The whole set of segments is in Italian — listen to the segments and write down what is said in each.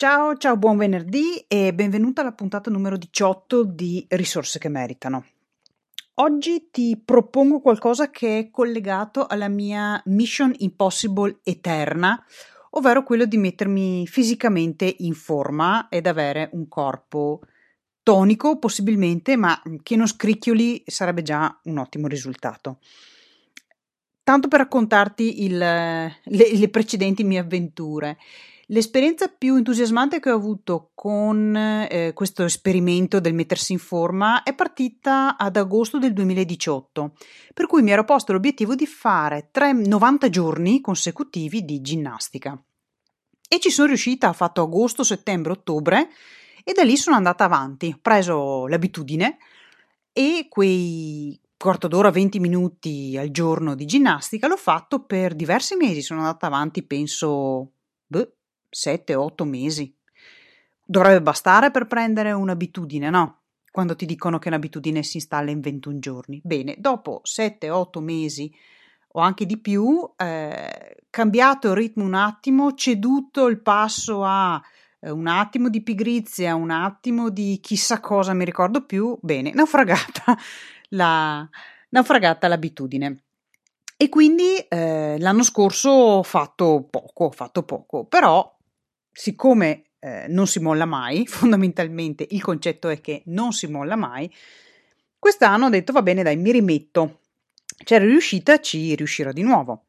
Ciao, ciao, buon venerdì e benvenuta alla puntata numero 18 di Risorse che meritano. Oggi ti propongo qualcosa che è collegato alla mia mission impossible eterna, ovvero quello di mettermi fisicamente in forma ed avere un corpo tonico possibilmente, ma che non scricchioli sarebbe già un ottimo risultato. Tanto per raccontarti il, le, le precedenti mie avventure. L'esperienza più entusiasmante che ho avuto con eh, questo esperimento del mettersi in forma è partita ad agosto del 2018, per cui mi ero posto l'obiettivo di fare 3, 90 giorni consecutivi di ginnastica. E ci sono riuscita, ho fatto agosto, settembre, ottobre e da lì sono andata avanti, ho preso l'abitudine e quei quarto d'ora, 20 minuti al giorno di ginnastica l'ho fatto per diversi mesi, sono andata avanti penso... Beh, 7-8 mesi. Dovrebbe bastare per prendere un'abitudine, no? Quando ti dicono che un'abitudine si installa in 21 giorni. Bene, dopo 7-8 mesi o anche di più, eh, cambiato il ritmo un attimo, ceduto il passo a eh, un attimo di pigrizia, un attimo di chissà cosa, mi ricordo più, bene, naufragata, la, naufragata l'abitudine. E quindi eh, l'anno scorso ho fatto poco, ho fatto poco, però siccome eh, non si molla mai, fondamentalmente il concetto è che non si molla mai, quest'anno ho detto va bene dai, mi rimetto. C'era riuscita, ci riuscirò di nuovo.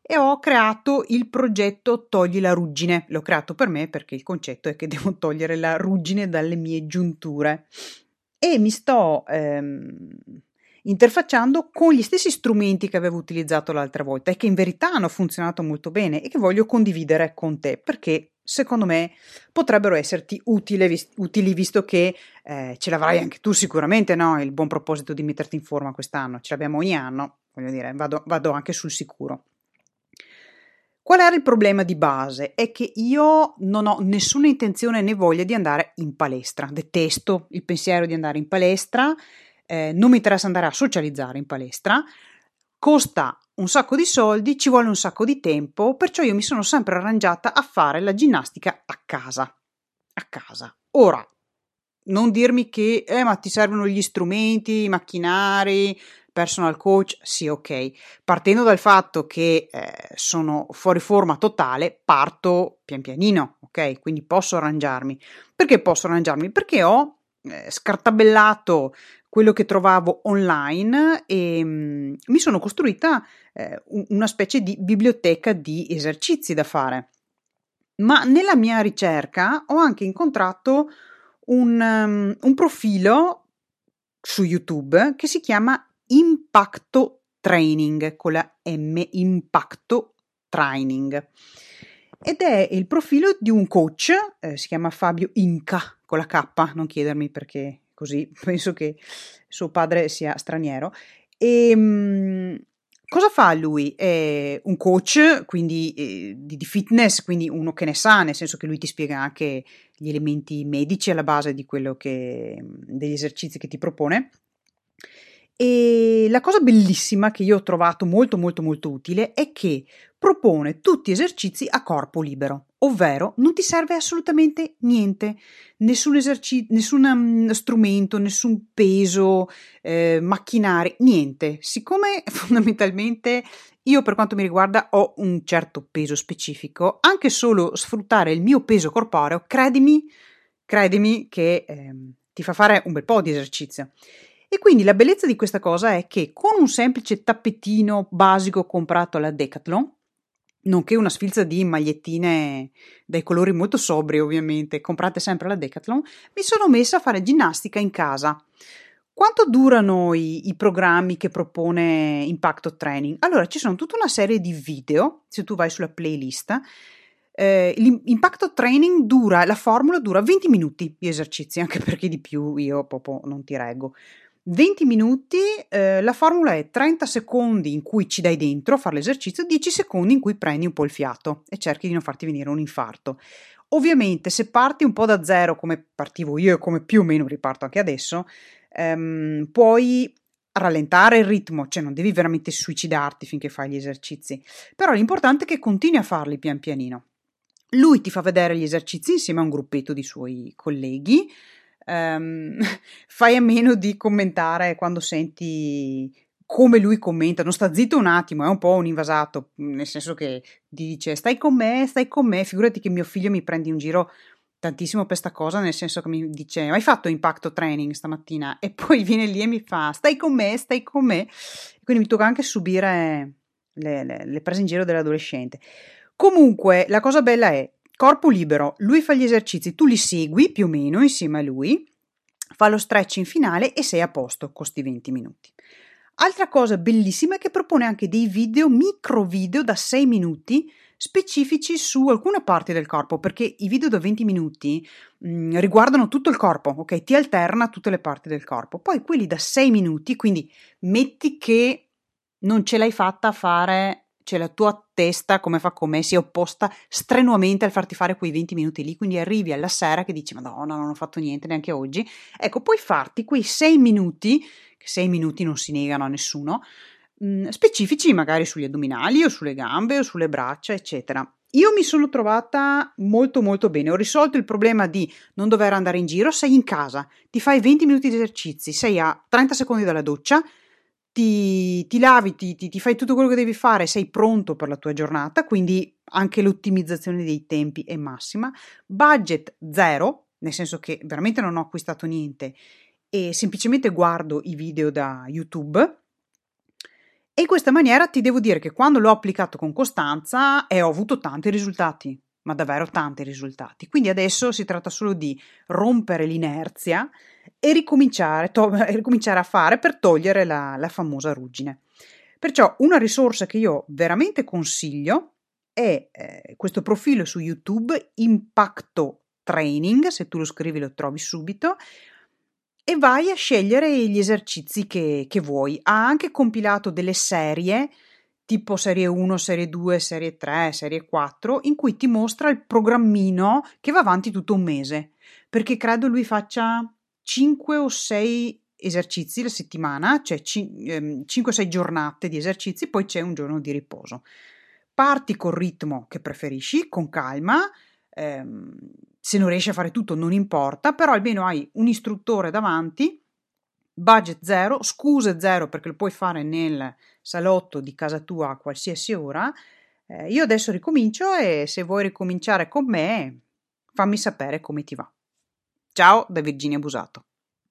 E ho creato il progetto Togli la ruggine. L'ho creato per me perché il concetto è che devo togliere la ruggine dalle mie giunture. E mi sto ehm, interfacciando con gli stessi strumenti che avevo utilizzato l'altra volta e che in verità hanno funzionato molto bene e che voglio condividere con te perché secondo me potrebbero esserti utile, utili visto che eh, ce l'avrai anche tu sicuramente, no? Il buon proposito di metterti in forma quest'anno, ce l'abbiamo ogni anno, voglio dire, vado, vado anche sul sicuro. Qual era il problema di base? È che io non ho nessuna intenzione né voglia di andare in palestra, detesto il pensiero di andare in palestra, eh, non mi interessa andare a socializzare in palestra, costa un sacco di soldi, ci vuole un sacco di tempo, perciò io mi sono sempre arrangiata a fare la ginnastica a casa. A casa. Ora, non dirmi che, eh, ma ti servono gli strumenti, i macchinari, personal coach, sì, ok. Partendo dal fatto che eh, sono fuori forma totale, parto pian pianino, ok? Quindi posso arrangiarmi. Perché posso arrangiarmi? Perché ho eh, scartabellato quello che trovavo online e mh, mm, mi sono costruita eh, una specie di biblioteca di esercizi da fare. Ma nella mia ricerca ho anche incontrato un, um, un profilo su YouTube che si chiama Impacto Training con la M Impacto Training ed è il profilo di un coach, eh, si chiama Fabio Inca con la K, non chiedermi perché così, penso che suo padre sia straniero. E ehm, cosa fa lui? È un coach quindi, eh, di, di, fitness, quindi uno che ne sa, nel senso che lui ti spiega anche gli elementi medici alla base di quello che, degli esercizi che ti propone. E la cosa bellissima che io ho trovato molto molto molto utile è che propone tutti esercizi a corpo libero, ovvero non ti serve assolutamente niente, nessun, eserci- nessun um, strumento, nessun peso, eh, macchinari, niente. Siccome fondamentalmente io per quanto mi riguarda ho un certo peso specifico, anche solo sfruttare il mio peso corporeo, credimi, credimi che eh, ti fa fare un bel po' di esercizio. E quindi la bellezza di questa cosa è che con un semplice tappetino basico comprato alla Decathlon, nonché una sfilza di magliettine dai colori molto sobri, ovviamente, comprate sempre alla Decathlon, mi sono messa a fare ginnastica in casa. Quanto durano i, i, programmi che propone Impacto Training? Allora, ci sono tutta una serie di video, se tu vai sulla playlist. Eh, l'impacto training dura, la formula dura 20 minuti di esercizi, anche perché di più io proprio non ti reggo. 20 minuti, eh, la formula è 30 secondi in cui ci dai dentro a fare l'esercizio, 10 secondi in cui prendi un po' il fiato e cerchi di non farti venire un infarto. Ovviamente se parti un po' da zero come partivo io e come più o meno riparto anche adesso, ehm, puoi rallentare il ritmo, cioè non devi veramente suicidarti finché fai gli esercizi, però l'importante è che continui a farli pian pianino. Lui ti fa vedere gli esercizi insieme a un gruppetto di suoi colleghi. Um, fai a meno di commentare quando senti come lui commenta, non sta zitto un attimo, è un po' un invasato, nel senso che ti dice stai con me, stai con me, figurati che mio figlio mi prendi in giro tantissimo per sta cosa, nel senso che mi dice hai fatto impacto training stamattina? E poi viene lì e mi fa stai con me, stai con me, quindi mi tocca anche subire le, le, le prese in giro dell'adolescente. Comunque la cosa bella è corpo libero, lui fa gli esercizi, tu li segui più o meno insieme a lui, fa lo stretching finale e sei a posto con questi 20 minuti. Altra cosa bellissima è che propone anche dei video, micro video da 6 minuti specifici su alcune parti del corpo, perché i video da 20 minuti mh, mm, riguardano tutto il corpo, ok? Ti alterna tutte le parti del corpo. Poi quelli da 6 minuti, quindi metti che non ce l'hai fatta a fare, cioè la tua testa, come fa con me, si è opposta strenuamente al farti fare quei 20 minuti lì, quindi arrivi alla sera che dici Madonna, non ho fatto niente neanche oggi. Ecco, puoi farti quei 6 minuti, che 6 minuti non si negano a nessuno, mh, specifici magari sugli addominali o sulle gambe o sulle braccia, eccetera. Io mi sono trovata molto molto bene, ho risolto il problema di non dover andare in giro, sei in casa, ti fai 20 minuti di esercizi, sei a 30 secondi dalla doccia, ti, ti lavi, ti, ti, ti, fai tutto quello che devi fare, sei pronto per la tua giornata, quindi anche l'ottimizzazione dei tempi è massima. Budget zero, nel senso che veramente non ho acquistato niente e semplicemente guardo i video da YouTube e in questa maniera ti devo dire che quando l'ho applicato con costanza e ho avuto tanti risultati, ma davvero tanti risultati. Quindi adesso si tratta solo di rompere l'inerzia e ricominciare, to- ricominciare a fare per togliere la, la famosa ruggine. Perciò una risorsa che io veramente consiglio è eh, questo profilo su YouTube Impacto Training, se tu lo scrivi lo trovi subito, e vai a scegliere gli esercizi che, che vuoi. Ha anche compilato delle serie tipo serie 1, serie 2, serie 3, serie 4, in cui ti mostra il programmino che va avanti tutto un mese, perché credo lui faccia 5 o 6 esercizi la settimana, cioè 5 o 6 giornate di esercizi, poi c'è un giorno di riposo. Parti col ritmo che preferisci, con calma, ehm, se non riesci a fare tutto non importa, però almeno hai un istruttore davanti, budget zero, scuse zero perché lo puoi fare nel salotto di casa tua a qualsiasi ora. Eh, io adesso ricomincio e se vuoi ricominciare con me, fammi sapere come ti va. Ciao da Virginia Busato.